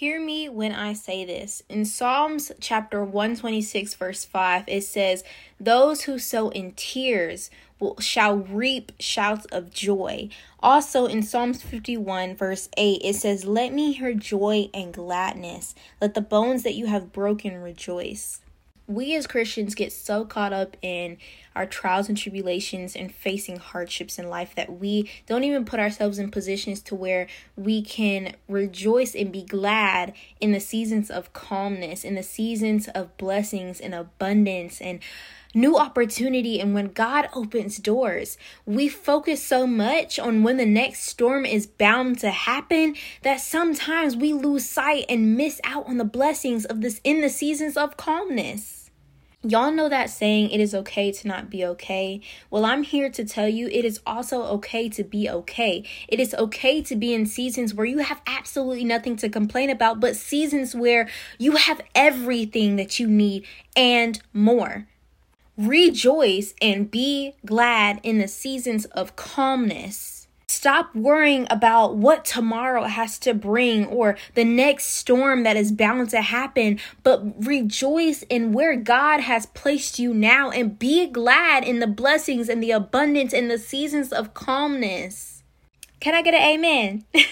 Hear me when I say this. In Psalms chapter 126, verse 5, it says, Those who sow in tears will, shall reap shouts of joy. Also in Psalms 51, verse 8, it says, Let me hear joy and gladness. Let the bones that you have broken rejoice we as Christians get so caught up in our trials and tribulations and facing hardships in life that we don't even put ourselves in positions to where we can rejoice and be glad in the seasons of calmness, in the seasons of blessings and abundance and new opportunity and when God opens doors. We focus so much on when the next storm is bound to happen that sometimes we lose sight and miss out on the blessings of this in the seasons of calmness. Y'all know that saying, it is okay to not be okay? Well, I'm here to tell you it is also okay to be okay. It is okay to be in seasons where you have absolutely nothing to complain about, but seasons where you have everything that you need and more. Rejoice and be glad in the seasons of calmness Stop worrying about what tomorrow has to bring or the next storm that is bound to happen, but rejoice in where God has placed you now and be glad in the blessings and the abundance and the seasons of calmness. Can I get an amen?